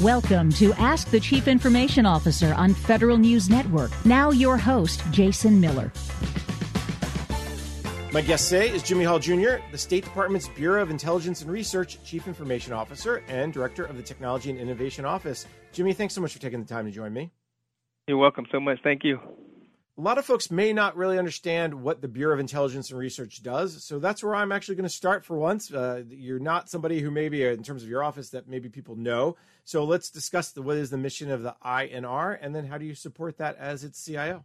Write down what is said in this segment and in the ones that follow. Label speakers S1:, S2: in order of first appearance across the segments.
S1: Welcome to Ask the Chief Information Officer on Federal News Network. Now, your host, Jason Miller.
S2: My guest today is Jimmy Hall Jr., the State Department's Bureau of Intelligence and Research Chief Information Officer and Director of the Technology and Innovation Office. Jimmy, thanks so much for taking the time to join me.
S3: You're welcome so much. Thank you.
S2: A lot of folks may not really understand what the Bureau of Intelligence and Research does, so that's where I'm actually going to start for once. Uh, you're not somebody who maybe, uh, in terms of your office, that maybe people know. So let's discuss the, what is the mission of the INR, and then how do you support that as its CIO?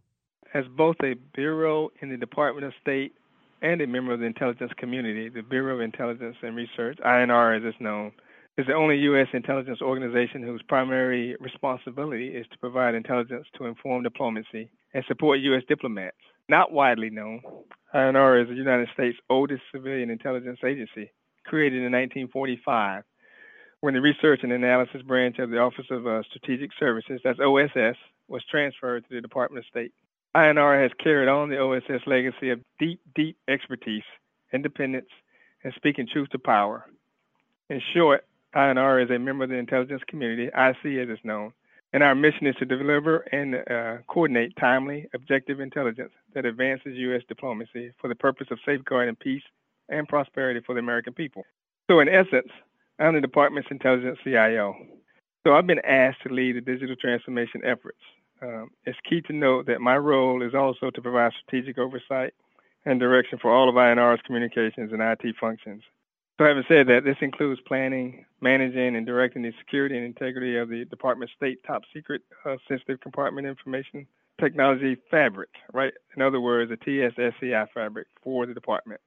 S3: As both a bureau in the Department of State and a member of the intelligence community, the Bureau of Intelligence and Research, INR as it's known, is the only U.S. intelligence organization whose primary responsibility is to provide intelligence to inform diplomacy and support U.S. diplomats. Not widely known, INR is the United States' oldest civilian intelligence agency, created in 1945 when the Research and Analysis Branch of the Office of uh, Strategic Services, that's OSS, was transferred to the Department of State. INR has carried on the OSS legacy of deep, deep expertise, independence, and speaking truth to power. In short, INR is a member of the intelligence community, IC as it's known, and our mission is to deliver and uh, coordinate timely, objective intelligence that advances U.S. diplomacy for the purpose of safeguarding peace and prosperity for the American people. So, in essence, I'm the department's intelligence CIO. So, I've been asked to lead the digital transformation efforts. Um, it's key to note that my role is also to provide strategic oversight and direction for all of INR's communications and IT functions. So, having said that, this includes planning, managing, and directing the security and integrity of the Department of State top secret uh, sensitive compartment information technology fabric, right? In other words, a TSSCI fabric for the department.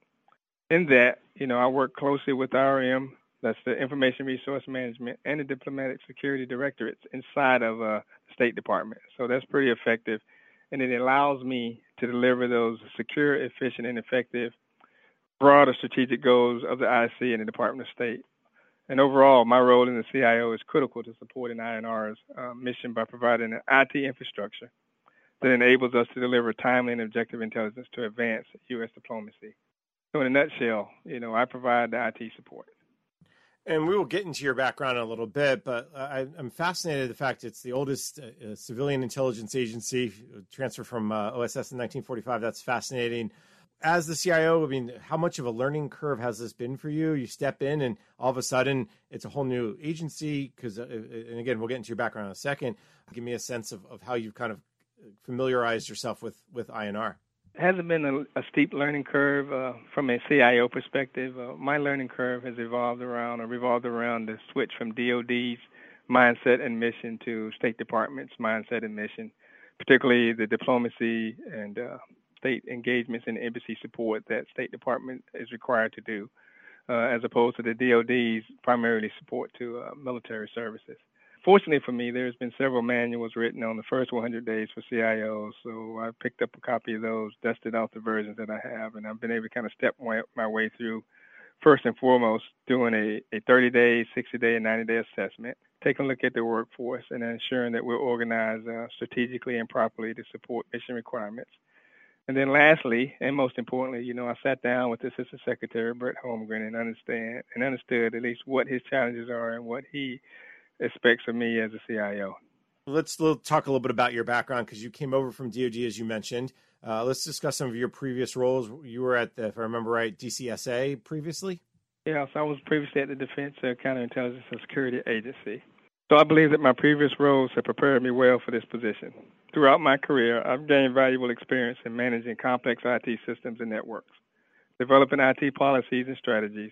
S3: In that, you know, I work closely with IRM, that's the Information Resource Management, and the Diplomatic Security Directorates inside of uh, the State Department. So that's pretty effective, and it allows me to deliver those secure, efficient, and effective broader strategic goals of the IC and the Department of State. And overall, my role in the CIO is critical to supporting INR's uh, mission by providing an IT infrastructure that enables us to deliver timely and objective intelligence to advance U.S. diplomacy. So, in a nutshell, you know, I provide the IT support.
S2: And we will get into your background in a little bit, but I, am fascinated the fact it's the oldest uh, civilian intelligence agency, transferred from uh, OSS in 1945. That's fascinating as the CIO, I mean, how much of a learning curve has this been for you? You step in, and all of a sudden, it's a whole new agency. Because, uh, uh, and again, we'll get into your background in a second. Give me a sense of, of how you've kind of familiarized yourself with with INR.
S3: It hasn't been a, a steep learning curve uh, from a CIO perspective. Uh, my learning curve has evolved around or revolved around the switch from DoD's mindset and mission to State Department's mindset and mission, particularly the diplomacy and uh, state engagements and embassy support that State Department is required to do, uh, as opposed to the DoD's primarily support to uh, military services. Fortunately for me, there's been several manuals written on the first 100 days for CIOs, so I picked up a copy of those, dusted off the versions that I have, and I've been able to kind of step my, my way through. First and foremost, doing a, a 30 day, 60 day, and 90 day assessment, taking a look at the workforce, and ensuring that we're organized uh, strategically and properly to support mission requirements and then lastly, and most importantly, you know, I sat down with Assistant Secretary Brett Holmgren and understand and understood at least what his challenges are and what he expects of me as a CIO.
S2: Let's talk a little bit about your background because you came over from DoD, as you mentioned. Uh, let's discuss some of your previous roles. You were at, the, if I remember right, DCSA previously.
S3: Yes, I was previously at the Defense uh, Counterintelligence and Security Agency. So I believe that my previous roles have prepared me well for this position. Throughout my career, I've gained valuable experience in managing complex IT systems and networks, developing IT policies and strategies,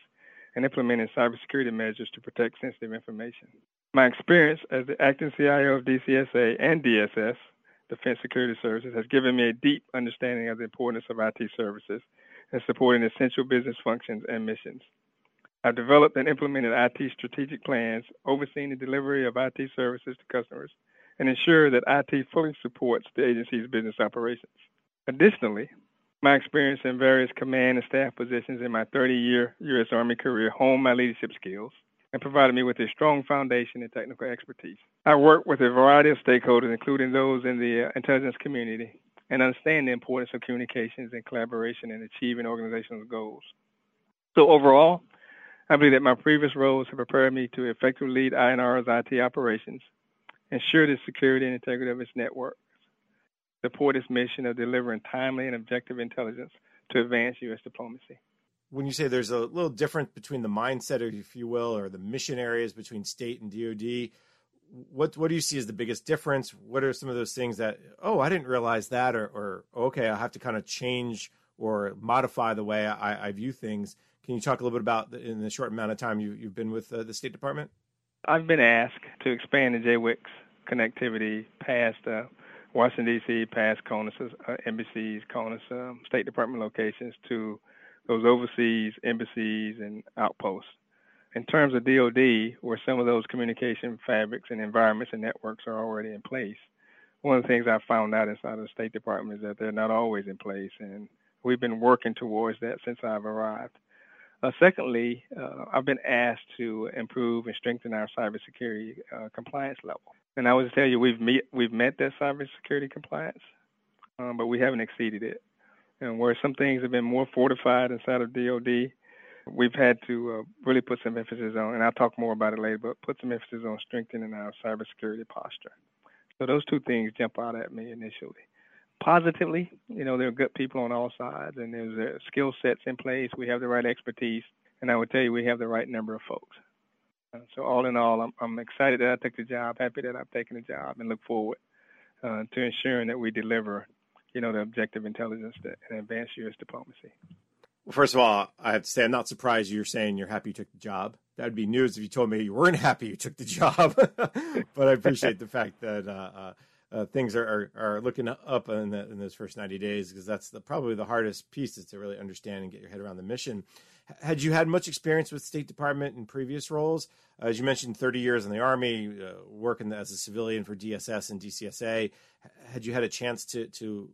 S3: and implementing cybersecurity measures to protect sensitive information. My experience as the acting CIO of DCSA and DSS, Defense Security Services, has given me a deep understanding of the importance of IT services and supporting essential business functions and missions. I've developed and implemented IT strategic plans, overseeing the delivery of IT services to customers, and ensure that IT fully supports the agency's business operations. Additionally, my experience in various command and staff positions in my 30 year U.S. Army career honed my leadership skills and provided me with a strong foundation in technical expertise. I work with a variety of stakeholders, including those in the intelligence community, and understand the importance of communications and collaboration in achieving organizational goals. So, overall, I believe that my previous roles have prepared me to effectively lead INR's IT operations, ensure the security and integrity of its network, support its mission of delivering timely and objective intelligence to advance U.S. diplomacy.
S2: When you say there's a little difference between the mindset, if you will, or the mission areas between state and DoD, what what do you see as the biggest difference? What are some of those things that oh I didn't realize that, or, or okay I have to kind of change or modify the way I, I view things? Can you talk a little bit about the, in the short amount of time you, you've been with uh, the State Department?
S3: I've been asked to expand the JWICS connectivity past uh, Washington, D.C., past CONUS, uh, embassies, CONUS, um, State Department locations to those overseas embassies and outposts. In terms of DoD, where some of those communication fabrics and environments and networks are already in place, one of the things I found out inside of the State Department is that they're not always in place, and we've been working towards that since I've arrived. Uh, secondly, uh, I've been asked to improve and strengthen our cybersecurity uh, compliance level. And I would tell you, we've met, we've met that cybersecurity compliance, um, but we haven't exceeded it. And where some things have been more fortified inside of DoD, we've had to uh, really put some emphasis on, and I'll talk more about it later, but put some emphasis on strengthening our cybersecurity posture. So those two things jump out at me initially positively. You know, there are good people on all sides, and there's uh, skill sets in place. We have the right expertise, and I would tell you we have the right number of folks. Uh, so all in all, I'm, I'm, excited that I took the job, happy that I've taken the job, and look forward uh, to ensuring that we deliver, you know, the objective intelligence that, and advance U.S. diplomacy.
S2: Well, first of all, I have to say I'm not surprised you're saying you're happy you took the job. That'd be news if you told me you weren't happy you took the job. but I appreciate the fact that uh, things are, are, are, looking up in, the, in those first 90 days because that's the, probably the hardest piece is to really understand and get your head around the mission. Had you had much experience with State Department in previous roles? Uh, as you mentioned, 30 years in the Army, uh, working as a civilian for DSS and DCSA. Had you had a chance to, to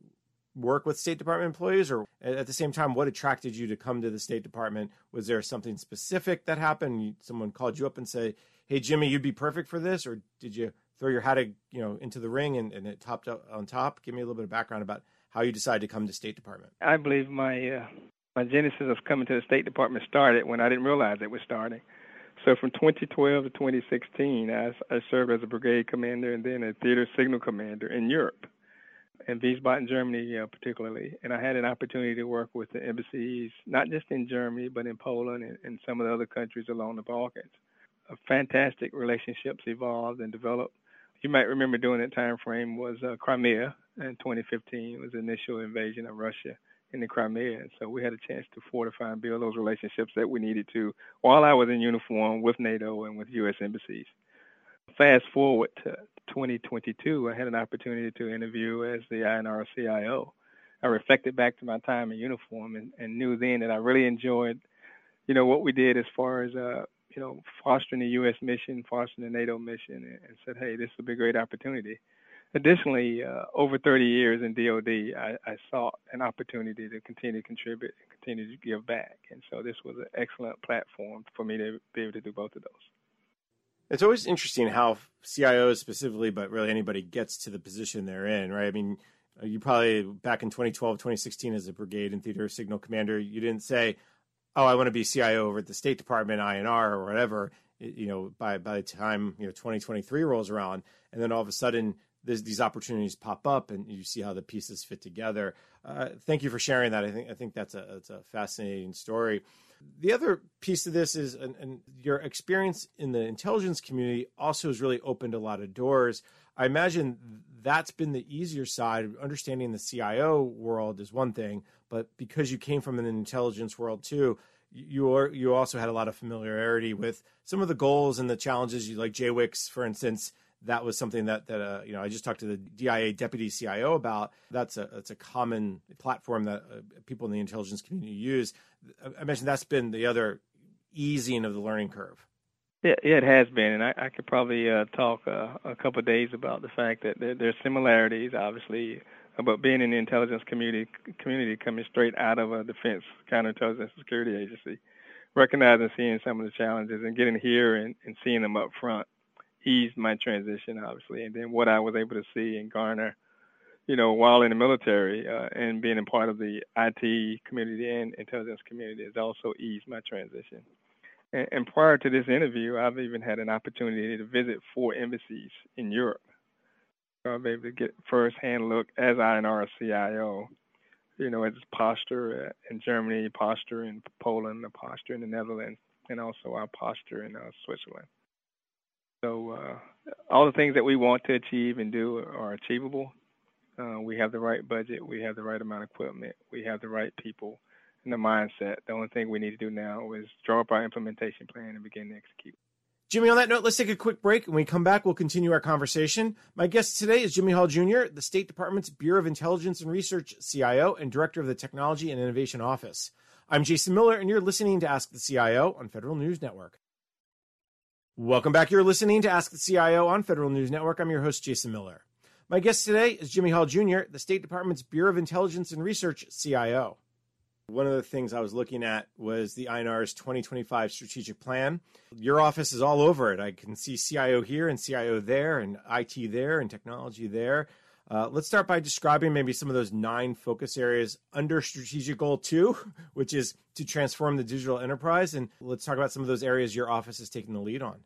S2: work with State Department employees, or at the same time, what attracted you to come to the State Department? Was there something specific that happened? Someone called you up and said, "Hey, Jimmy, you'd be perfect for this," or did you throw your hat, you know, into the ring and, and it topped up on top. Give me a little bit of background about how you decided to come to State Department.
S3: I believe my uh, my genesis of coming to the State Department started when I didn't realize it was starting. So from 2012 to 2016, I, I served as a brigade commander and then a theater signal commander in Europe, in Wiesbaden, Germany, uh, particularly. And I had an opportunity to work with the embassies, not just in Germany, but in Poland and, and some of the other countries along the Balkans. Uh, fantastic relationships evolved and developed you might remember during that time frame was uh, Crimea in 2015 was the initial invasion of Russia in the Crimea, so we had a chance to fortify and build those relationships that we needed to while I was in uniform with NATO and with U.S. embassies. Fast forward to 2022, I had an opportunity to interview as the INR CIO. I reflected back to my time in uniform and, and knew then that I really enjoyed, you know, what we did as far as uh, you know, fostering the U.S. mission, fostering the NATO mission, and, and said, hey, this would be a great opportunity. Additionally, uh, over 30 years in DoD, I, I saw an opportunity to continue to contribute and continue to give back. And so this was an excellent platform for me to be able to do both of those.
S2: It's always interesting how CIOs specifically, but really anybody gets to the position they're in, right? I mean, you probably back in 2012, 2016 as a brigade and theater signal commander, you didn't say, oh, I want to be CIO over at the State Department, INR, or whatever. You know, by by the time you know 2023 rolls around, and then all of a sudden these opportunities pop up, and you see how the pieces fit together. Uh, thank you for sharing that. I think I think that's a that's a fascinating story. The other piece of this is, and, and your experience in the intelligence community also has really opened a lot of doors. I imagine that's been the easier side. Understanding the CIO world is one thing, but because you came from an intelligence world too, you are, you also had a lot of familiarity with some of the goals and the challenges. You like JWICS, for instance. That was something that that uh, you know I just talked to the DIA deputy CIO about. That's a that's a common platform that uh, people in the intelligence community use. I mentioned that's been the other easing of the learning curve.
S3: Yeah, it has been, and I, I could probably uh, talk uh, a couple of days about the fact that there, there's similarities, obviously, about being in the intelligence community community coming straight out of a defense counterintelligence security agency, recognizing seeing some of the challenges and getting here and, and seeing them up front eased my transition obviously and then what I was able to see and garner you know while in the military uh, and being a part of the IT community and intelligence community has also eased my transition And, and prior to this interview, I've even had an opportunity to visit four embassies in Europe. So be able to get first-hand look as INR CIO, you know, as posture in Germany, posture in Poland, the posture in the Netherlands, and also our posture in uh, Switzerland. So uh, all the things that we want to achieve and do are achievable. Uh, we have the right budget, we have the right amount of equipment, we have the right people, and the mindset. The only thing we need to do now is draw up our implementation plan and begin to execute.
S2: Jimmy, on that note, let's take a quick break. When we come back, we'll continue our conversation. My guest today is Jimmy Hall Jr., the State Department's Bureau of Intelligence and Research CIO and Director of the Technology and Innovation Office. I'm Jason Miller, and you're listening to Ask the CIO on Federal News Network. Welcome back. You're listening to Ask the CIO on Federal News Network. I'm your host, Jason Miller. My guest today is Jimmy Hall Jr., the State Department's Bureau of Intelligence and Research CIO. One of the things I was looking at was the INR's 2025 strategic plan. Your office is all over it. I can see CIO here and CIO there, and IT there, and technology there. Uh, let's start by describing maybe some of those nine focus areas under strategic goal two, which is to transform the digital enterprise. And let's talk about some of those areas your office is taking the lead on.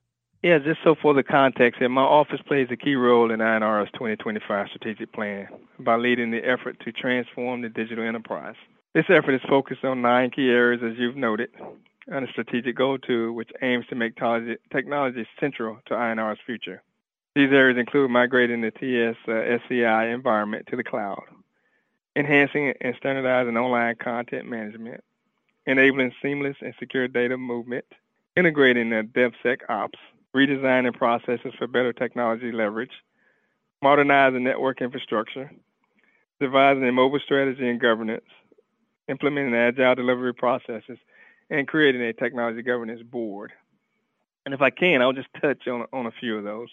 S3: Yeah, just so for the context, here, my office plays a key role in INR's 2025 strategic plan by leading the effort to transform the digital enterprise. This effort is focused on nine key areas, as you've noted, and a strategic goal two, which aims to make technology central to INR's future. These areas include migrating the TS uh, SCI environment to the cloud, enhancing and standardizing online content management, enabling seamless and secure data movement, integrating the DevSecOps, redesigning processes for better technology leverage, modernizing network infrastructure, devising a mobile strategy and governance, implementing agile delivery processes, and creating a technology governance board. And if I can, I'll just touch on, on a few of those.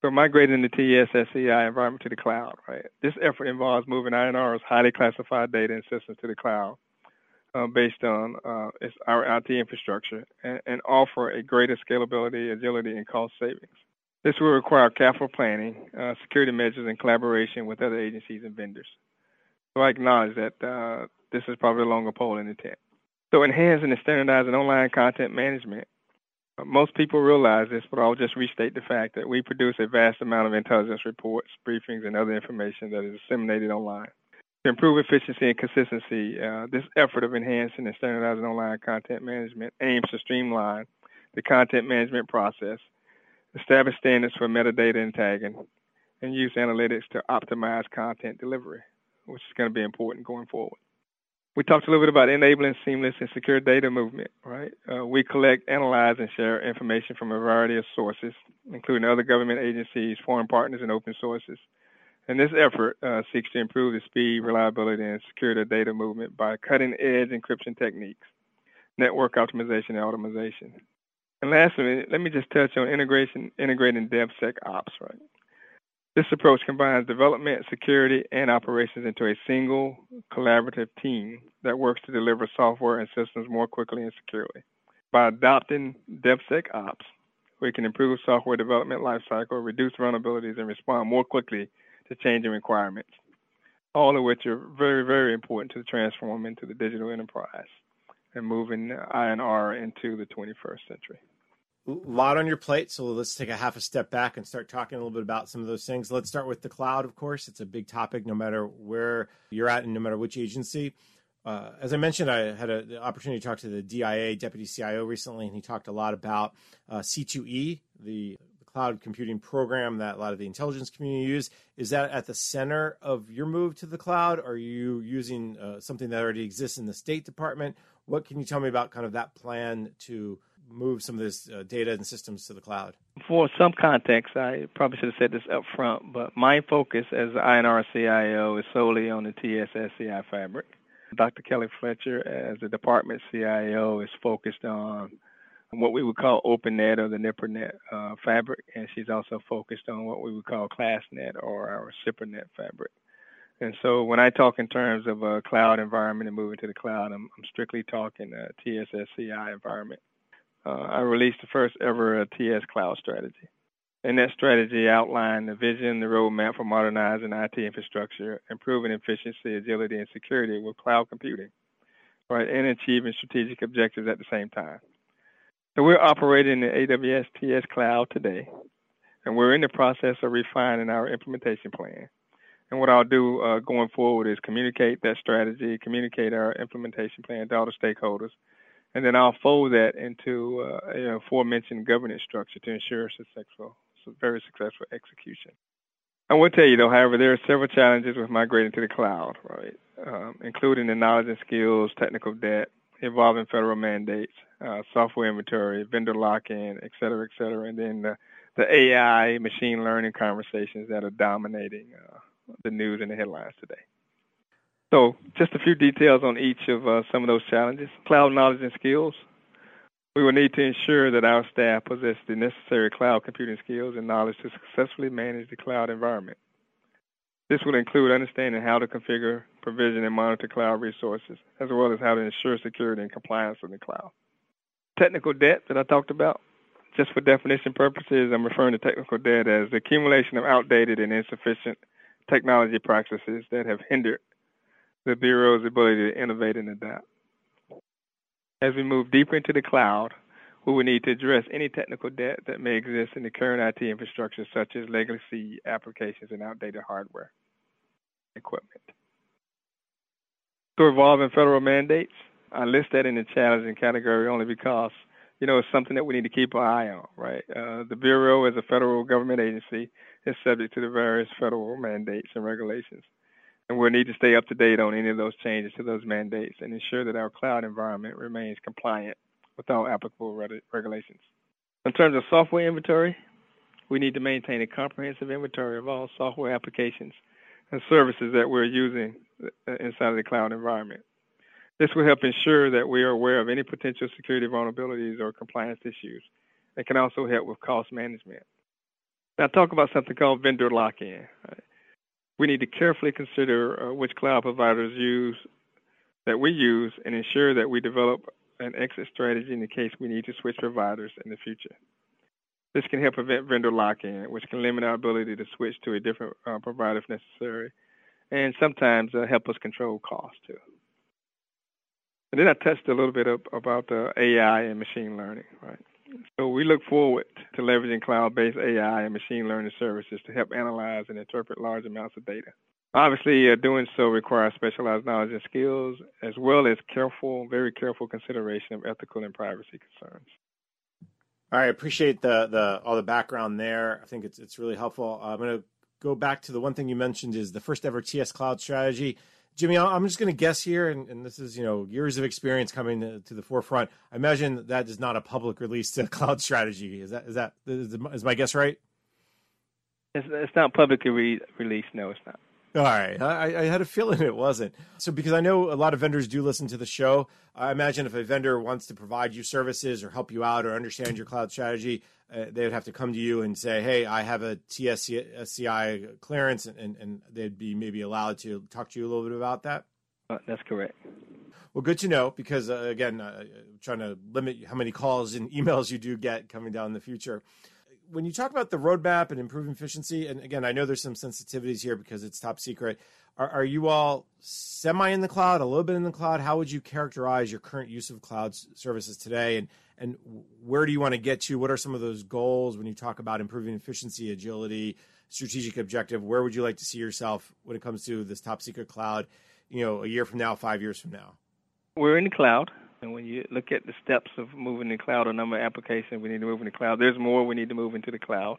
S3: So migrating the TSSCI environment to the cloud, right? This effort involves moving INR's highly classified data and systems to the cloud uh, based on uh, our IT infrastructure and, and, offer a greater scalability, agility, and cost savings. This will require careful planning, uh, security measures, and collaboration with other agencies and vendors. So I acknowledge that uh, this is probably a longer pole in the tent. So enhancing and standardizing online content management. Uh, most people realize this, but I'll just restate the fact that we produce a vast amount of intelligence reports, briefings, and other information that is disseminated online. To improve efficiency and consistency, uh, this effort of enhancing and standardizing online content management aims to streamline the content management process, establish standards for metadata and tagging, and use analytics to optimize content delivery, which is going to be important going forward. We talked a little bit about enabling seamless and secure data movement, right? Uh, we collect, analyze, and share information from a variety of sources, including other government agencies, foreign partners, and open sources. And this effort uh, seeks to improve the speed, reliability, and security of data movement by cutting edge encryption techniques, network optimization, and automation. And lastly, let me just touch on integration, integrating DevSecOps, right? This approach combines development, security, and operations into a single collaborative team that works to deliver software and systems more quickly and securely. By adopting DevSecOps, we can improve software development lifecycle, reduce vulnerabilities, and respond more quickly to changing requirements, all of which are very, very important to transform into the digital enterprise and moving INR into the 21st century
S2: lot on your plate, so let's take a half a step back and start talking a little bit about some of those things. Let's start with the cloud, of course. It's a big topic no matter where you're at and no matter which agency. Uh, as I mentioned, I had a, the opportunity to talk to the DIA deputy CIO recently, and he talked a lot about uh, C2E, the, cloud computing program that a lot of the intelligence community use. Is that at the center of your move to the cloud? Are you using uh, something that already exists in the State Department? What can you tell me about kind of that plan to move some of this uh, data and systems to the cloud?
S3: For some context, I probably should have said this up front, but my focus as the INR CIO is solely on the TSSCI fabric. Dr. Kelly Fletcher, as the department CIO, is focused on what we would call OpenNet or the NIPRNet uh, fabric, and she's also focused on what we would call ClassNet or our SIPRNet fabric. And so when I talk in terms of a cloud environment and moving to the cloud, I'm, I'm strictly talking a TSSCI environment uh, I released the first ever uh, TS Cloud strategy. And that strategy outlined the vision, the roadmap for modernizing IT infrastructure, improving efficiency, agility, and security with cloud computing, right, and achieving strategic objectives at the same time. So we're operating the AWS TS Cloud today, and we're in the process of refining our implementation plan. And what I'll do uh, going forward is communicate that strategy, communicate our implementation plan to all the stakeholders, and then I'll fold that into uh, a aforementioned governance structure to ensure successful, very successful execution. I will tell you though, however, there are several challenges with migrating to the cloud, right? Um, including the knowledge and skills, technical debt, evolving federal mandates, uh, software inventory, vendor lock-in, et cetera, et cetera, and then the, the AI, machine learning conversations that are dominating uh, the news and the headlines today. So, just a few details on each of uh, some of those challenges. Cloud knowledge and skills. We will need to ensure that our staff possess the necessary cloud computing skills and knowledge to successfully manage the cloud environment. This will include understanding how to configure, provision, and monitor cloud resources, as well as how to ensure security and compliance in the cloud. Technical debt that I talked about, just for definition purposes, I'm referring to technical debt as the accumulation of outdated and insufficient technology practices that have hindered the Bureau's ability to innovate and adapt. As we move deeper into the cloud, we will need to address any technical debt that may exist in the current IT infrastructure, such as legacy applications and outdated hardware equipment. To evolving federal mandates, I list that in the challenging category only because, you know, it's something that we need to keep our eye on, right? Uh, the Bureau, as a federal government agency, is subject to the various federal mandates and regulations. And we'll need to stay up to date on any of those changes to those mandates and ensure that our cloud environment remains compliant with all applicable regulations. In terms of software inventory, we need to maintain a comprehensive inventory of all software applications and services that we're using uh, inside of the cloud environment. This will help ensure that we are aware of any potential security vulnerabilities or compliance issues. It can also help with cost management. Now, talk about something called vendor lock-in. Right? We need to carefully consider uh, which cloud providers use that we use and ensure that we develop an exit strategy in the case we need to switch providers in the future. This can help prevent vendor lock-in, which can limit our ability to switch to a different uh, provider if necessary, and sometimes uh, help us control costs too. And then I touched a little bit up about the AI and machine learning, right? So we look forward to leveraging cloud-based AI and machine learning services to help analyze and interpret large amounts of data. Obviously, uh, doing so requires specialized knowledge and skills, as well as careful, very careful consideration of ethical and privacy concerns.
S2: All right, I appreciate the the all the background there. I think it's it's really helpful. I'm going to go back to the one thing you mentioned is the first ever TS Cloud strategy. Jimmy, I'm just going to guess here, and, and, this is you know years of experience coming to, to, the forefront. I imagine that is not a public release to cloud strategy. Is that is that is, is my guess right?
S3: It's, it's not publicly re- released. No, it's not.
S2: All right. I, I, had a feeling it wasn't. So, because I know a lot of vendors do listen to the show, I imagine if a vendor wants to provide you services or help you out or understand your cloud strategy, uh, they would have to come to you and say, hey, I have a TSCI clearance, and, and they'd be maybe allowed to talk to you a little bit about that.
S3: Uh, that's correct.
S2: Well, good to know because, uh, again, uh, trying to limit how many calls and emails you do get coming down in the future when you talk about the roadmap and improving efficiency, and again, I know there's some sensitivities here because it's top secret. Are, are, you all semi in the cloud, a little bit in the cloud? How would you characterize your current use of cloud services today, and and where do you want to get to? What are some of those goals when you talk about improving efficiency, agility, strategic objective? Where would you like to see yourself when it comes to this top secret cloud? You know, a year from now, five years from now.
S3: We're in the cloud. And when you look at the steps of moving the cloud, a number of applications we need to move in the cloud, there's more we need to move into the cloud.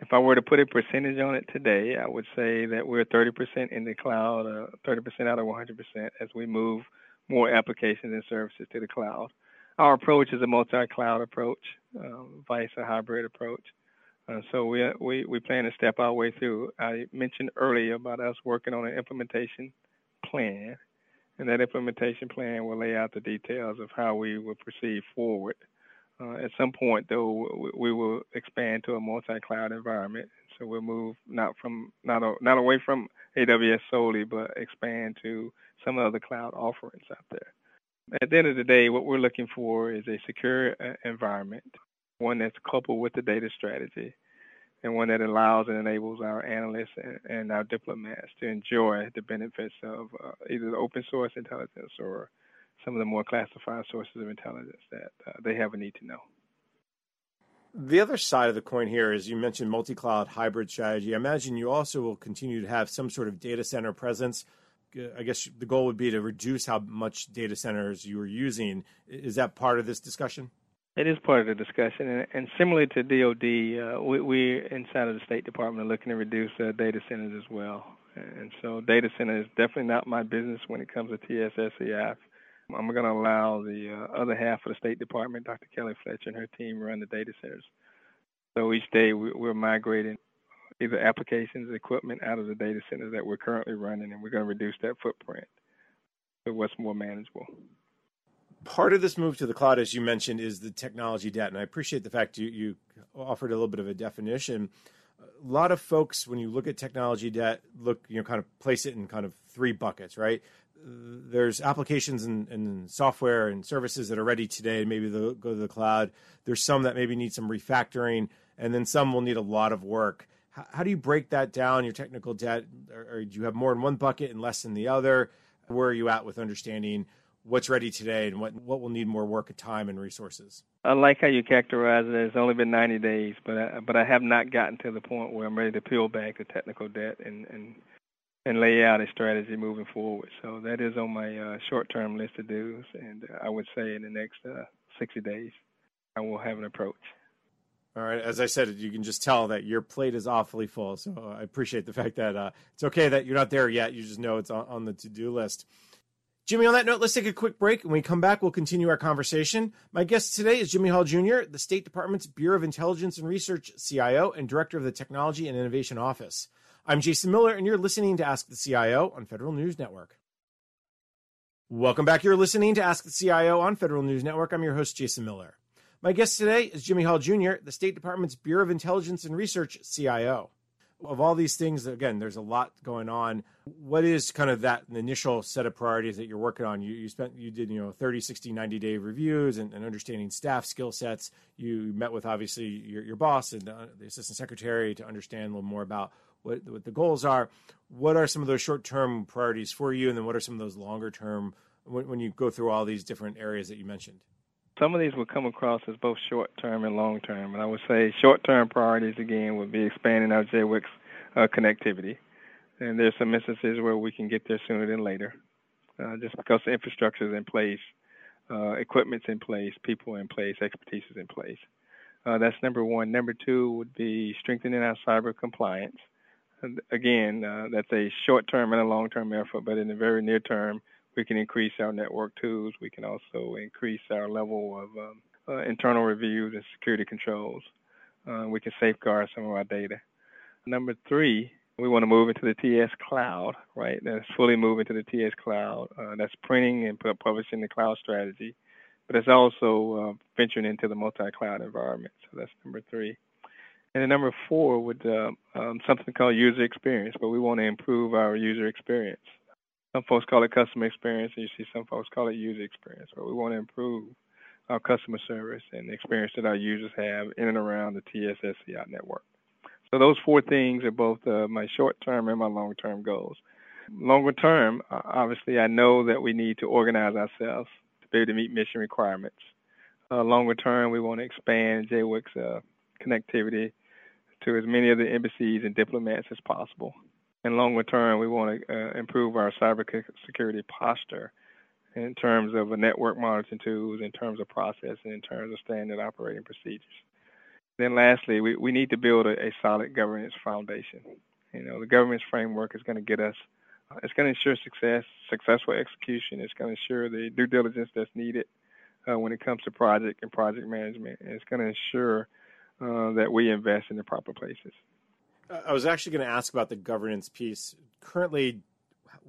S3: If I were to put a percentage on it today, I would say that we're 30% in the cloud, uh, 30% out of 100% as we move more applications and services to the cloud. Our approach is a multi-cloud approach, um, vice a hybrid approach. Uh, so we, we we plan to step our way through. I mentioned earlier about us working on an implementation plan and that implementation plan will lay out the details of how we will proceed forward. Uh, at some point, though, we will expand to a multi-cloud environment. So we'll move not from not a, not away from AWS solely, but expand to some of the cloud offerings out there. At the end of the day, what we're looking for is a secure uh, environment, one that's coupled with the data strategy, and one that allows and enables our analysts and, our diplomats to enjoy the benefits of uh, either the open source intelligence or some of the more classified sources of intelligence that uh, they have a need to know.
S2: The other side of the coin here is you mentioned multi cloud hybrid strategy. I imagine you also will continue to have some sort of data center presence. I guess the goal would be to reduce how much data centers you are using. Is that part of this discussion?
S3: It is part of the discussion, and, and similar to DoD, uh, we, we inside of the State Department are looking to reduce uh, data centers as well. And so, data center is definitely not my business when it comes to TSSCI. I'm going to allow the uh, other half of the State Department, Dr. Kelly Fletcher and her team, run the data centers. So each day we're migrating either applications, equipment out of the data centers that we're currently running, and we're going to reduce that footprint to what's more manageable
S2: part of this move to the cloud, as you mentioned, is the technology debt. And I appreciate the fact you, you offered a little bit of a definition. A lot of folks, when you look at technology debt, look, you know, kind of place it in kind of three buckets, right? There's applications and, and software and services that are ready today, maybe they'll go to the cloud. There's some that maybe need some refactoring, and then some will need a lot of work. How, how do you break that down, your technical debt? Or, or do you have more in one bucket and less in the other? Where are you at with understanding what's ready today and what what will need more work, time, and resources?
S3: I like how you characterize it. It's only been 90 days, but I, but I have not gotten to the point where I'm ready to peel back the technical debt and and and lay out a strategy moving forward. So that is on my uh, short-term list of do's, and I would say in the next uh, 60 days, I will have an approach.
S2: All right. As I said, you can just tell that your plate is awfully full. So I appreciate the fact that uh, it's okay that you're not there yet. You just know it's on, on the to-do list. Jimmy, on that note, let's take a quick break. When we come back, we'll continue our conversation. My guest today is Jimmy Hall Jr., the State Department's Bureau of Intelligence and Research CIO and Director of the Technology and Innovation Office. I'm Jason Miller, and you're listening to Ask the CIO on Federal News Network. Welcome back. You're listening to Ask the CIO on Federal News Network. I'm your host, Jason Miller. My guest today is Jimmy Hall Jr., the State Department's Bureau of Intelligence and Research CIO of all these things, again, there's a lot going on. What is kind of that initial set of priorities that you're working on? You, you spent, you did, you know, 30, 60, 90 day reviews and, and understanding staff skill sets. You met with obviously your, your boss and uh, the assistant secretary to understand a little more about what, what the goals are. What are some of those short term priorities for you? And then what are some of those longer term when, when you go through all these different areas that you mentioned?
S3: Some of these will come across as both short term and long term. And I would say short term priorities again would be expanding our JWICS uh, connectivity. And there's some instances where we can get there sooner than later, uh, just because the infrastructure is in place, uh, equipment's in place, people in place, expertise is in place. Uh, that's number one. Number two would be strengthening our cyber compliance. And again, uh, that's a short term and a long term effort, but in the very near term, we can increase our network tools. We can also increase our level of um, uh, internal reviews and security controls. Uh, we can safeguard some of our data. Number three, we want to move into the TS cloud, right? That's fully moving to the TS cloud. Uh, that's printing and publishing the cloud strategy, but it's also uh, venturing into the multi-cloud environment. So that's number three. And then number four would uh, um, something called user experience, but we want to improve our user experience. Some folks call it customer experience, and you see some folks call it user experience. But we want to improve our customer service and the experience that our users have in and around the TSSCI network. So those four things are both uh, my short-term and my long-term goals. Longer term, obviously, I know that we need to organize ourselves to be able to meet mission requirements. Uh, longer term, we want to expand JWICS uh, connectivity to as many of the embassies and diplomats as possible and longer term, we want to uh, improve our cybersecurity posture in terms of network monitoring tools, in terms of process, and in terms of standard operating procedures. Then lastly, we, we need to build a, a solid governance foundation. You know, the governance framework is going to get us, uh, it's going to ensure success, successful execution. It's going to ensure the due diligence that's needed uh, when it comes to project and project management. And it's going to ensure uh, that we invest in the proper places.
S2: I was actually going to ask about the governance piece. Currently,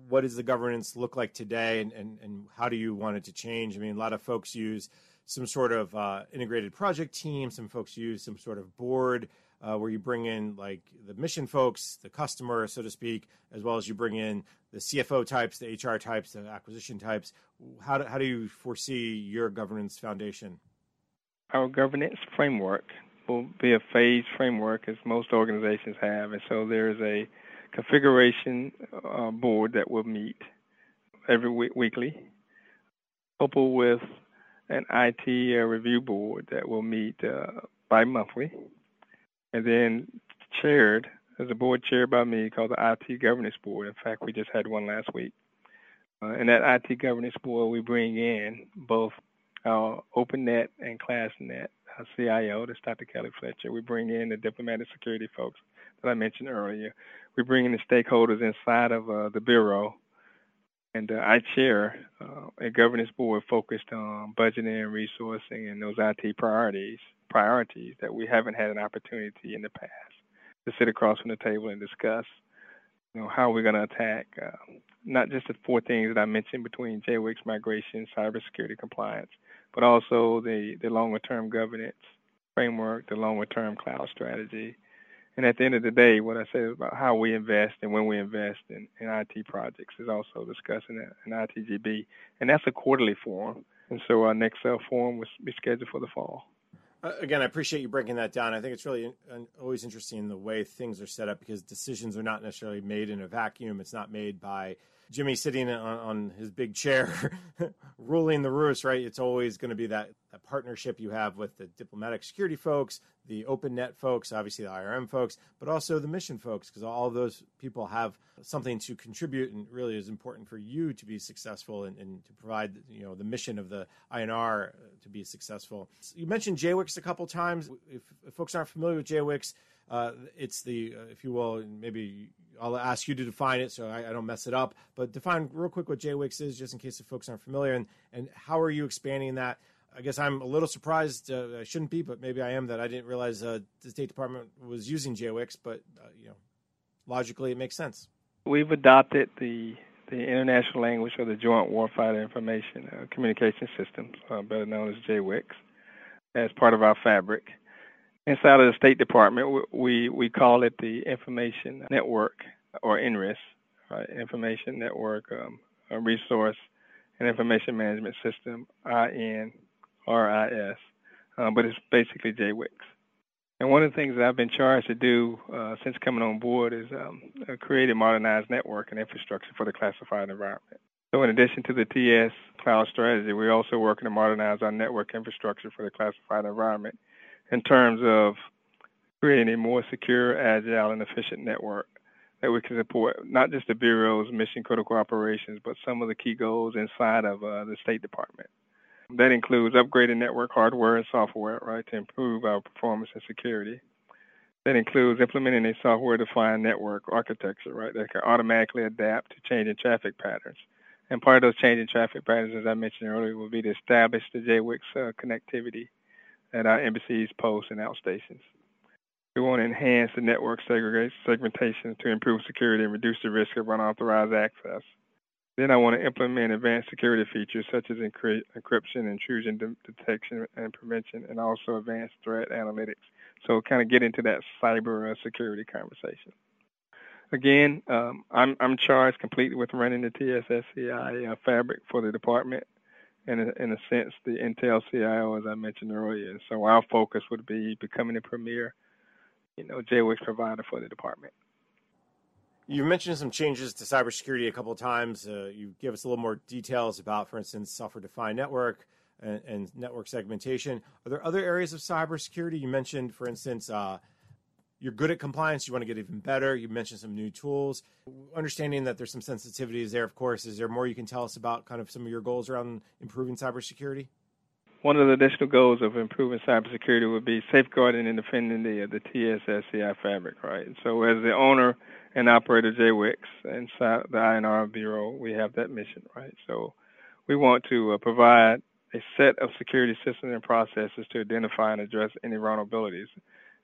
S2: what does the governance look like today, and, and, and how do you want it to change? I mean, a lot of folks use some sort of uh, integrated project team. Some folks use some sort of board uh, where you bring in like the mission folks, the customer, so to speak, as well as you bring in the CFO types, the HR types, the acquisition types. How do, how do you foresee your governance foundation?
S3: Our governance framework will be a phased framework, as most organizations have, and so there's a configuration uh, board that will meet every week, weekly, coupled with an IT uh, review board that will meet uh, bi-monthly, and then chaired as a board chaired by me called the IT Governance Board. In fact, we just had one last week. Uh, and that IT Governance Board, we bring in both our OpenNet and ClassNet CIO, that's Dr. Kelly Fletcher. We bring in the diplomatic security folks that I mentioned earlier. We bring in the stakeholders inside of uh, the Bureau and uh, I chair uh, a governance board focused on budgeting and resourcing and those IT priorities, priorities that we haven't had an opportunity in the past to sit across from the table and discuss. You know how we're going to attack uh, not just the four things that I mentioned between JWICS migration, cybersecurity compliance, but also the the longer term governance framework, the longer term cloud strategy, and at the end of the day, what I said about how we invest and when we invest in, in IT projects is also discussing it in ITGB, and that's a quarterly forum. And so our next uh, forum will be scheduled for the fall.
S2: Uh, again, I appreciate you breaking that down. I think it's really in, always interesting the way things are set up because decisions are not necessarily made in a vacuum. It's not made by Jimmy sitting on, on his big chair ruling the roost, right? It's always going to be that, that partnership you have with the diplomatic security folks, the open net folks, obviously the IRM folks, but also the mission folks, because all those people have something to contribute and really is important for you to be successful and, and to provide, you know, the mission of the INR to be successful. You mentioned JWICS a couple times. If, if folks aren't familiar with JWICS, uh, it's the, uh, if you will, maybe I'll ask you to define it so I, I, don't mess it up. But define real quick what JWICS is, just in case the folks aren't familiar, and, and how are you expanding that? I guess I'm a little surprised. Uh, I shouldn't be, but maybe I am that I didn't realize uh, the State Department was using JWICS. But uh, you know, logically, it makes sense.
S3: We've adopted the the international language of the Joint Warfighter Information uh, Communication Systems, uh, better known as JWICS, as part of our fabric inside of the State Department, we we call it the Information Network or INRIS, right? Information Network um, Resource and Information Management System, INRIS, uh, but it's basically JWICS. And one of the things that I've been charged to do uh, since coming on board is um, create a modernized network and infrastructure for the classified environment. So, in addition to the TS cloud strategy, we're also working to modernize our network infrastructure for the classified environment in terms of creating a more secure, agile, and efficient network that we can support not just the Bureau's mission critical operations, but some of the key goals inside of uh, the State Department. That includes upgrading network hardware and software, right, to improve our performance and security. That includes implementing a software defined network architecture, right, that can automatically adapt to changing traffic patterns. And part of those changing traffic patterns, as I mentioned earlier, will be to establish the JWICS uh, connectivity at our embassies, posts, and outstations. We want to enhance the network segmentation to improve security and reduce the risk of unauthorized access. Then I want to implement advanced security features such as encryption, intrusion de- detection and prevention, and also advanced threat analytics. So kind of get into that cyber uh, security conversation. Again, um, I'm, I'm charged completely with running the TSSCI uh, fabric for the department in a, in a sense, the Intel CIO, as I mentioned earlier. So our focus would be becoming a premier, you know, JWICS provider for the department.
S2: You've mentioned some changes to cybersecurity a couple of times. Uh, you give us a little more details about, for instance, software-defined network and, and, network segmentation. Are there other areas of cybersecurity? You mentioned, for instance, uh, you're good at compliance, you want to get even better. You mentioned some new tools. Understanding that there's some sensitivities there, of course. Is there more you can tell us about kind of some of your goals around improving cybersecurity?
S3: One of the additional goals of improving cybersecurity would be safeguarding and defending the the TSSCI fabric, right? So, as the owner and operator JWICS inside the INR Bureau, we have that mission, right? So, we want to uh, provide a set of security systems and processes to identify and address any vulnerabilities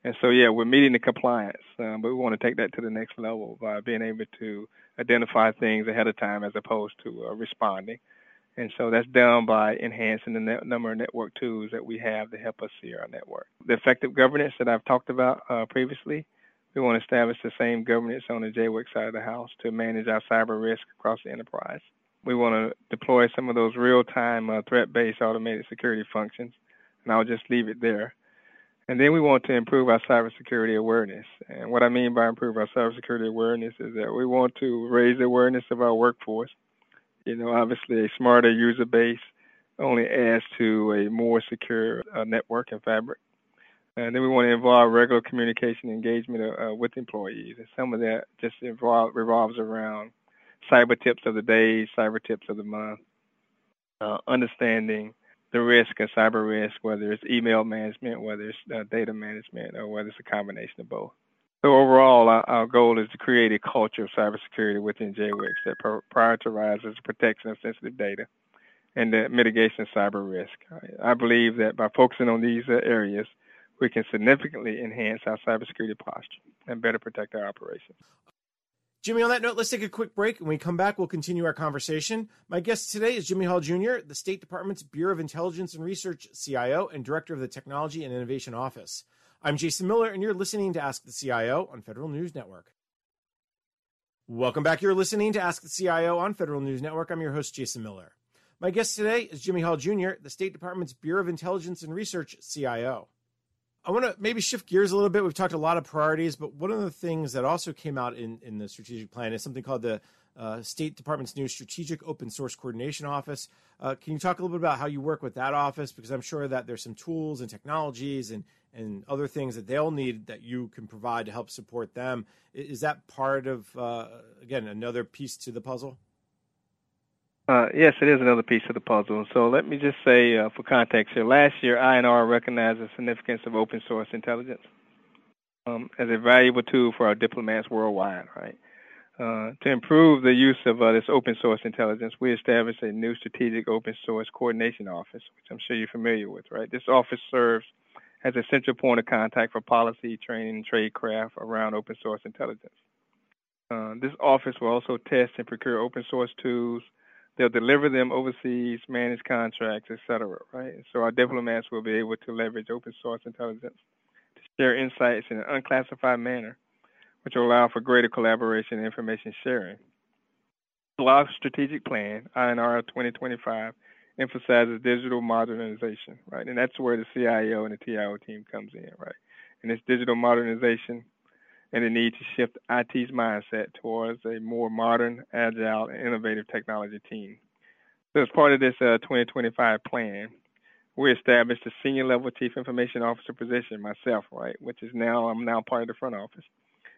S3: and so, yeah, we're meeting the compliance, um, but we want to take that to the next level by being able to identify things ahead of time as opposed to uh, responding. And so that's done by enhancing the net number of network tools that we have to help us see our network. The effective governance that I've talked about uh, previously, we want to establish the same governance on the JWIC side of the house to manage our cyber risk across the enterprise. We want to deploy some of those real-time uh, threat-based automated security functions, and I'll just leave it there. And then we want to improve our cybersecurity awareness. And what I mean by improve our cybersecurity awareness is that we want to raise the awareness of our workforce. You know, obviously, a smarter user base only adds to a more secure uh, network and fabric. And then we want to involve regular communication engagement uh, with employees. And some of that just involve, revolves around cyber tips of the day, cyber tips of the month, uh, understanding the risk of cyber risk, whether it's email management, whether it's uh, data management, or whether it's a combination of both. So overall, our, our, goal is to create a culture of cybersecurity within JWICS that prioritizes protection of sensitive data and the mitigation of cyber risk. I, I believe that by focusing on these uh, areas, we can significantly enhance our cybersecurity posture and better protect our operations.
S2: Jimmy, on that note, let's take a quick break. When we come back, we'll continue our conversation. My guest today is Jimmy Hall Jr., the State Department's Bureau of Intelligence and Research CIO and Director of the Technology and Innovation Office. I'm Jason Miller, and you're listening to Ask the CIO on Federal News Network. Welcome back. You're listening to Ask the CIO on Federal News Network. I'm your host, Jason Miller. My guest today is Jimmy Hall Jr., the State Department's Bureau of Intelligence and Research CIO. I want to maybe shift gears a little bit. We've talked a lot of priorities, but one of the things that also came out in, in the strategic plan is something called the uh, State Department's new Strategic Open Source Coordination Office. Uh, can you talk a little bit about how you work with that office? Because I'm sure that there's some tools and technologies and, and other things that they'll need that you can provide to help support them. Is that part of, uh, again, another piece to the puzzle?
S3: Uh, yes, it is another piece of the puzzle. So let me just say, uh, for context here, last year INR recognized the significance of open source intelligence um, as a valuable tool for our diplomats worldwide. Right. Uh, to improve the use of uh, this open source intelligence, we established a new strategic open source coordination office, which I'm sure you're familiar with. Right. This office serves as a central point of contact for policy, training, and tradecraft around open source intelligence. Uh, this office will also test and procure open source tools They'll deliver them overseas, manage contracts, etc. Right. So our diplomats will be able to leverage open source intelligence to share insights in an unclassified manner, which will allow for greater collaboration and information sharing. So our strategic plan, INR 2025, emphasizes digital modernization, right? And that's where the CIO and the TIO team comes in, right? And this digital modernization and the need to shift IT's mindset towards a more modern, agile, and innovative technology team. So, as part of this uh, 2025 plan, we established a senior level chief information officer position myself, right, which is now I'm now part of the front office.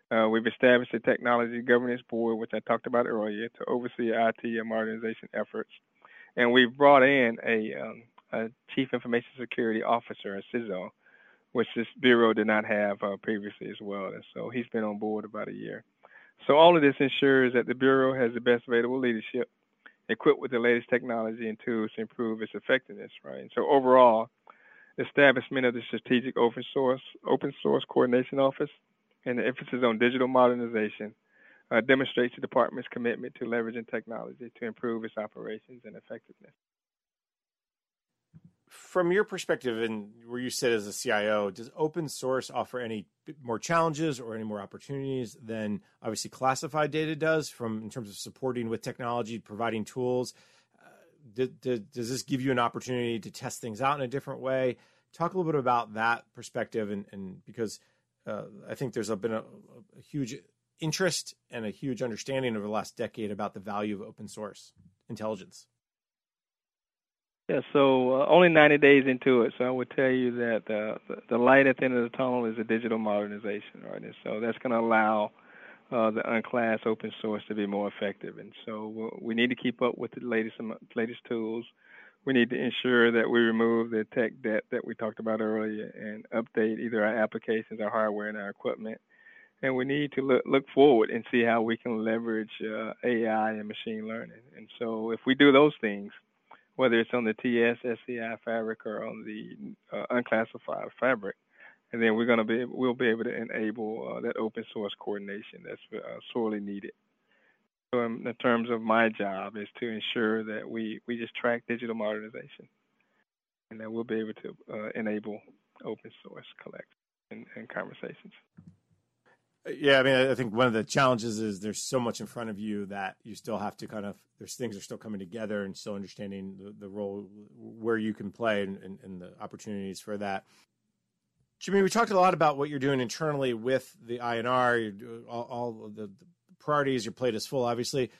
S3: Uh, we've established a technology governance board, which I talked about earlier, to oversee IT and modernization efforts, and we've brought in a, um, a chief information security officer, a CISO, which this bureau did not have uh, previously as well. And so he's been on board about a year. So all of this ensures that the bureau has the best available leadership, equipped with the latest technology and tools to improve its effectiveness. Right. And so overall, establishment of the strategic open source open source coordination office and the emphasis on digital modernization uh, demonstrates the department's commitment to leveraging technology to improve its operations and effectiveness
S2: from your perspective and where you sit as a CIO, does open source offer any more challenges or any more opportunities than obviously classified data does from in terms of supporting with technology, providing tools? Uh, does this give you an opportunity to test things out in a different way? Talk a little bit about that perspective, and, and because uh, I think there's been a, a huge interest and a huge understanding over the last decade about the value of open source intelligence.
S3: Yeah, so uh, only 90 days into it, so I would tell you that uh, the, the light at the end of the tunnel is a digital modernization, right? And so that's going to allow uh, the unclass open source to be more effective. And so we need to keep up with the latest latest tools. We need to ensure that we remove the tech debt that we talked about earlier and update either our applications, our hardware, and our equipment. And we need to look, look forward and see how we can leverage uh, AI and machine learning. And so if we do those things, whether it's on the TS SCI fabric or on the uh, unclassified fabric, and then we're going to be we'll be able to enable uh, that open source coordination that's uh, sorely needed. So in, in, terms of my job is to ensure that we we just track digital modernization, and that we'll be able to uh, enable open source collect and, and conversations.
S2: Yeah, I mean, I think one of the challenges is there's so much in front of you that you still have to kind of there's things are still coming together and still understanding the, the role where you can play and, and, and, the opportunities for that. Jimmy, we talked a lot about what you're doing internally with the INR, all, all the, the priorities. Your plate is full, obviously.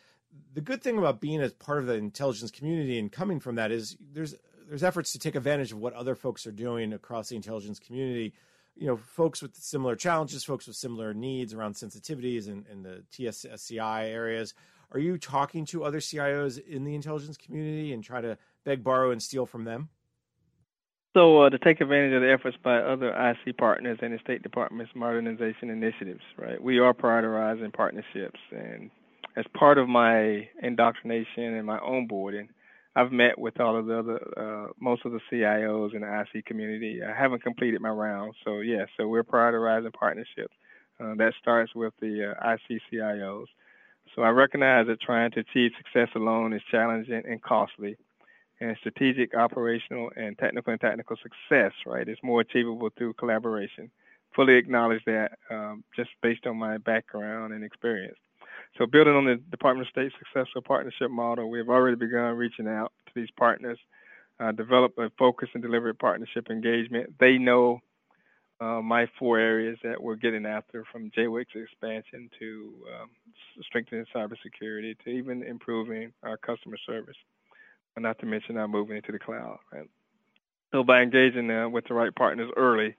S2: The good thing about being as part of the intelligence community and coming from that is there's there's efforts to take advantage of what other folks are doing across the intelligence community you know, folks with similar challenges, folks with similar needs around sensitivities and, the TSSCI areas. Are you talking to other CIOs in the intelligence community and try to beg, borrow, and steal from them?
S3: So, uh, to take advantage of the efforts by other IC partners and the State Department's modernization initiatives, right? We are prioritizing partnerships, and as part of my indoctrination and my onboarding, I've met with all of the other, uh, most of the CIOs in the IC community. I haven't completed my round, so yes, yeah, so we're prioritizing partnerships. Uh, that starts with the uh, IC CIOs. So I recognize that trying to achieve success alone is challenging and costly, and strategic, operational, and technical and technical success, right, is more achievable through collaboration. Fully acknowledge that um, just based on my background and experience. So, building on the Department of State successful partnership model, we have already begun reaching out to these partners, uh, develop a focused and deliberate partnership engagement. They know uh, my four areas that we're getting after from JWICS expansion to um, strengthening cybersecurity to even improving our customer service, not to mention our moving into the cloud. Right? So, by engaging uh, with the right partners early,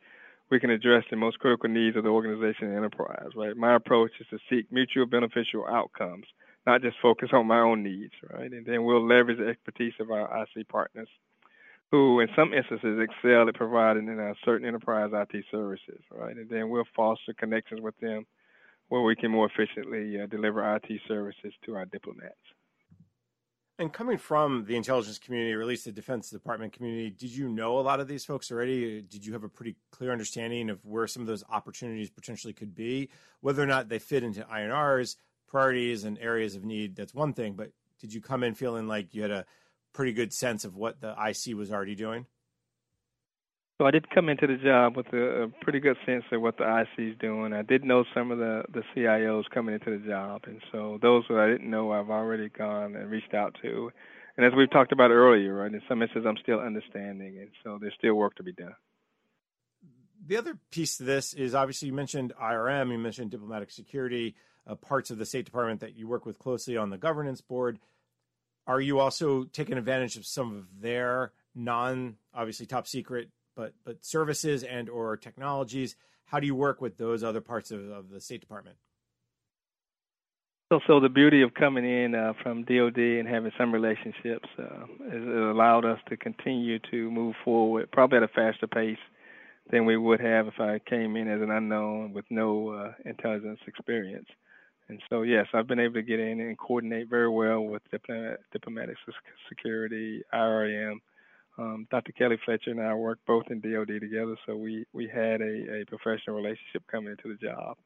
S3: we can address the most critical needs of the organization and enterprise, right? My approach is to seek mutual beneficial outcomes, not just focus on my own needs, right? And then we'll leverage the expertise of our IC partners, who in some instances excel at providing in certain enterprise IT services, right? And then we'll foster connections with them where we can more efficiently uh, deliver IT services to our diplomats.
S2: And coming from the intelligence community, or at least the Defense Department community, did you know a lot of these folks already? Did you have a pretty clear understanding of where some of those opportunities potentially could be? Whether or not they fit into INR's priorities and areas of need, that's one thing. But did you come in feeling like you had a pretty good sense of what the IC was already doing?
S3: So I did come into the job with a, a pretty good sense of what the IC is doing. I did know some of the the CIOs coming into the job, and so those that I didn't know, I've already gone and reached out to. And as we've talked about earlier, right, in some instances, I'm still understanding, and so there's still work to be done.
S2: The other piece to this is obviously you mentioned IRM, you mentioned diplomatic security, uh, parts of the State Department that you work with closely on the governance board. Are you also taking advantage of some of their non, obviously top secret but but services and or technologies. How do you work with those other parts of, of the State Department?
S3: So, so the beauty of coming in uh, from DoD and having some relationships uh, is it allowed us to continue to move forward, probably at a faster pace than we would have if I came in as an unknown with no uh, intelligence experience. And so, yes, I've been able to get in and coordinate very well with diplomatic, diplomatic security, IRM, um, Dr. Kelly Fletcher and I worked both in DoD together, so we we had a, a professional relationship coming into the job,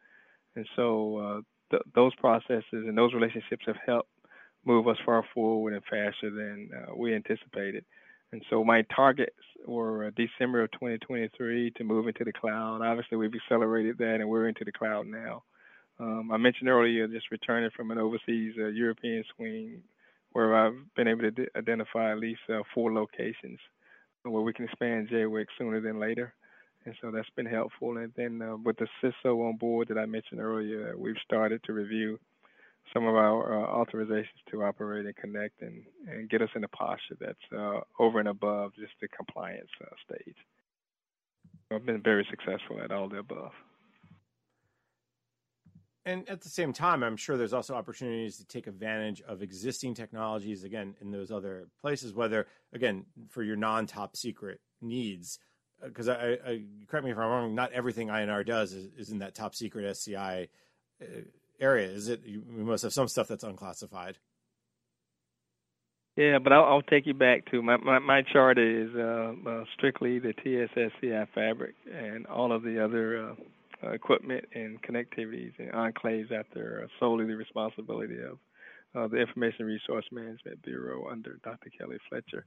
S3: and so uh, th- those processes and those relationships have helped move us far forward and faster than uh, we anticipated. And so my targets were uh, December of 2023 to move into the cloud. Obviously, we've accelerated that, and we're into the cloud now. Um, I mentioned earlier just returning from an overseas uh, European swing where I've been able to identify at least uh, four locations where we can expand JWIC sooner than later. And so that's been helpful. And then uh, with the CISO on board that I mentioned earlier, we've started to review some of our uh, authorizations to operate and connect and, and get us in a posture that's uh, over and above just the compliance uh, stage. I've been very successful at all the above.
S2: And at the same time, I'm sure there's also opportunities to take advantage of existing technologies, again, in those other places, whether, again, for your non top secret needs. Because uh, I, I, correct me if I'm wrong, not everything INR does is, is in that top secret SCI uh, area. Is it? You, we must have some stuff that's unclassified.
S3: Yeah, but I'll, I'll take you back to my my, my chart is uh, uh, strictly the TSSCI fabric and all of the other uh, uh, equipment and connectivities and enclaves are solely the responsibility of uh, the Information Resource Management Bureau under Dr. Kelly Fletcher.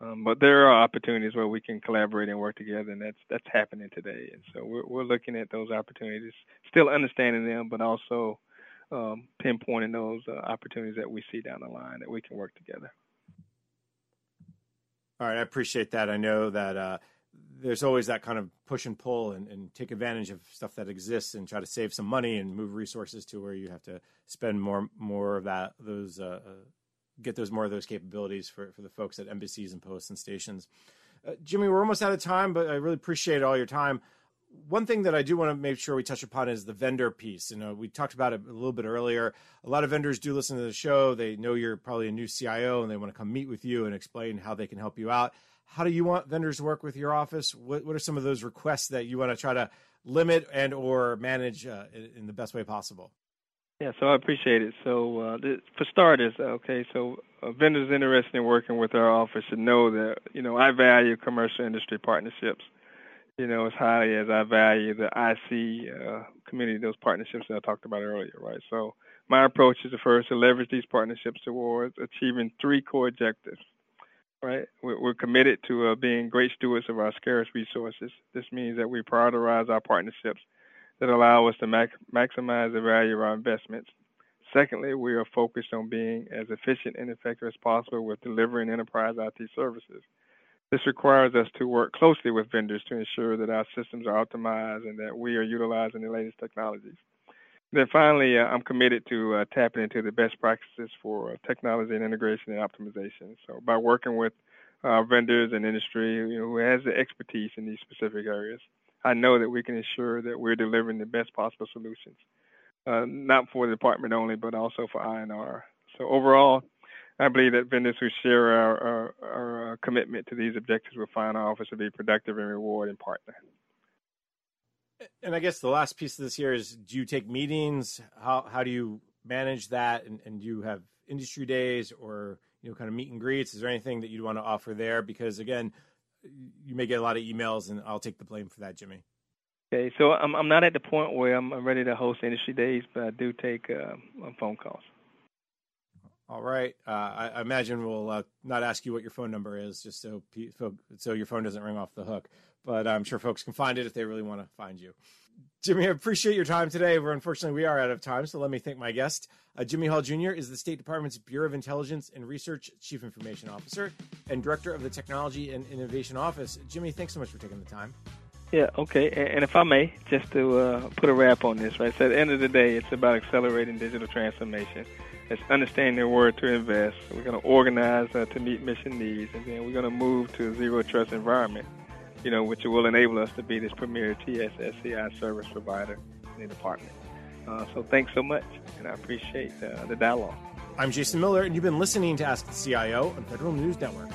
S3: Um, but there are opportunities where we can collaborate and work together, and that's that's happening today. And so we're we're looking at those opportunities, still understanding them, but also um, pinpointing those uh, opportunities that we see down the line that we can work together.
S2: All right, I appreciate that. I know that uh, there's always that kind of push and pull and, and, take advantage of stuff that exists and try to save some money and move resources to where you have to spend more more of that those uh, uh, get those more of those capabilities for, for the folks at embassies and posts and stations. Uh, Jimmy, we're almost out of time, but I really appreciate all your time. one thing that I do want to make sure we touch upon is the vendor piece. You know, we talked about it a little bit earlier. A lot of vendors do listen to the show. They know you're probably a new CIO and they want to come meet with you and explain how they can help you out. How do you want vendors to work with your office? What, what are some of those requests that you want to try to limit and or manage uh, in, in, the best way possible?
S3: Yeah, so I appreciate it. So uh, for starters, okay, so uh, vendors interested in working with our office should know that you know I value commercial industry partnerships you know, as highly as I value the IC uh, community, those partnerships that I talked about earlier, right? So my approach is to first to leverage these partnerships towards achieving three core objectives, right? We're, committed to uh, being great stewards of our scarce resources. This means that we prioritize our partnerships that allow us to mac- maximize the value of our investments. Secondly, we are focused on being as efficient and effective as possible with delivering enterprise IT services. This requires us to work closely with vendors to ensure that our systems are optimized and that we are utilizing the latest technologies. Then finally, uh, I'm committed to uh, tapping into the best practices for uh, technology and integration and optimization. So by working with uh, vendors and industry you know, who has the expertise in these specific areas, I know that we can ensure that we're delivering the best possible solutions, uh, not for the department only, but also for INR. So overall, I believe that vendors who share our, our, our, uh, commitment to these objectives will find our office to be productive and rewarding partner.
S2: And I guess the last piece of this here is: Do you take meetings? How how do you manage that? And, and do you have industry days or you know kind of meet and greets? Is there anything that you'd want to offer there? Because again, you may get a lot of emails, and I'll take the blame for that, Jimmy.
S3: Okay, so I'm I'm not at the point where I'm ready to host industry days, but I do take uh, phone calls.
S2: All right. Uh, I, I, imagine we'll uh, not ask you what your phone number is, just so so your phone doesn't ring off the hook. But I'm sure folks can find it if they really want to find you. Jimmy, I appreciate your time today. We're unfortunately we are out of time, so let me thank my guest. Uh, Jimmy Hall Jr. is the State Department's Bureau of Intelligence and Research Chief Information Officer and Director of the Technology and Innovation Office. Jimmy, thanks so much for taking the time.
S3: Yeah, okay. And if I may, just to uh, put a wrap on this, right? So at the end of the day, it's about accelerating digital transformation. It's understanding where to invest. We're going to organize uh, to meet mission needs, and then we're going to move to a zero trust environment, you know, which will enable us to be this premier TSSCI service provider in the department. Uh, so thanks so much, and I appreciate uh, the dialogue.
S2: I'm Jason Miller, and you've been listening to Ask the CIO on Federal News Network.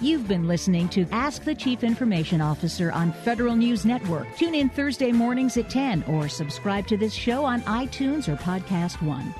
S1: You've been listening to Ask the Chief Information Officer on Federal News Network. Tune in Thursday mornings at 10 or subscribe to this show on iTunes or Podcast One.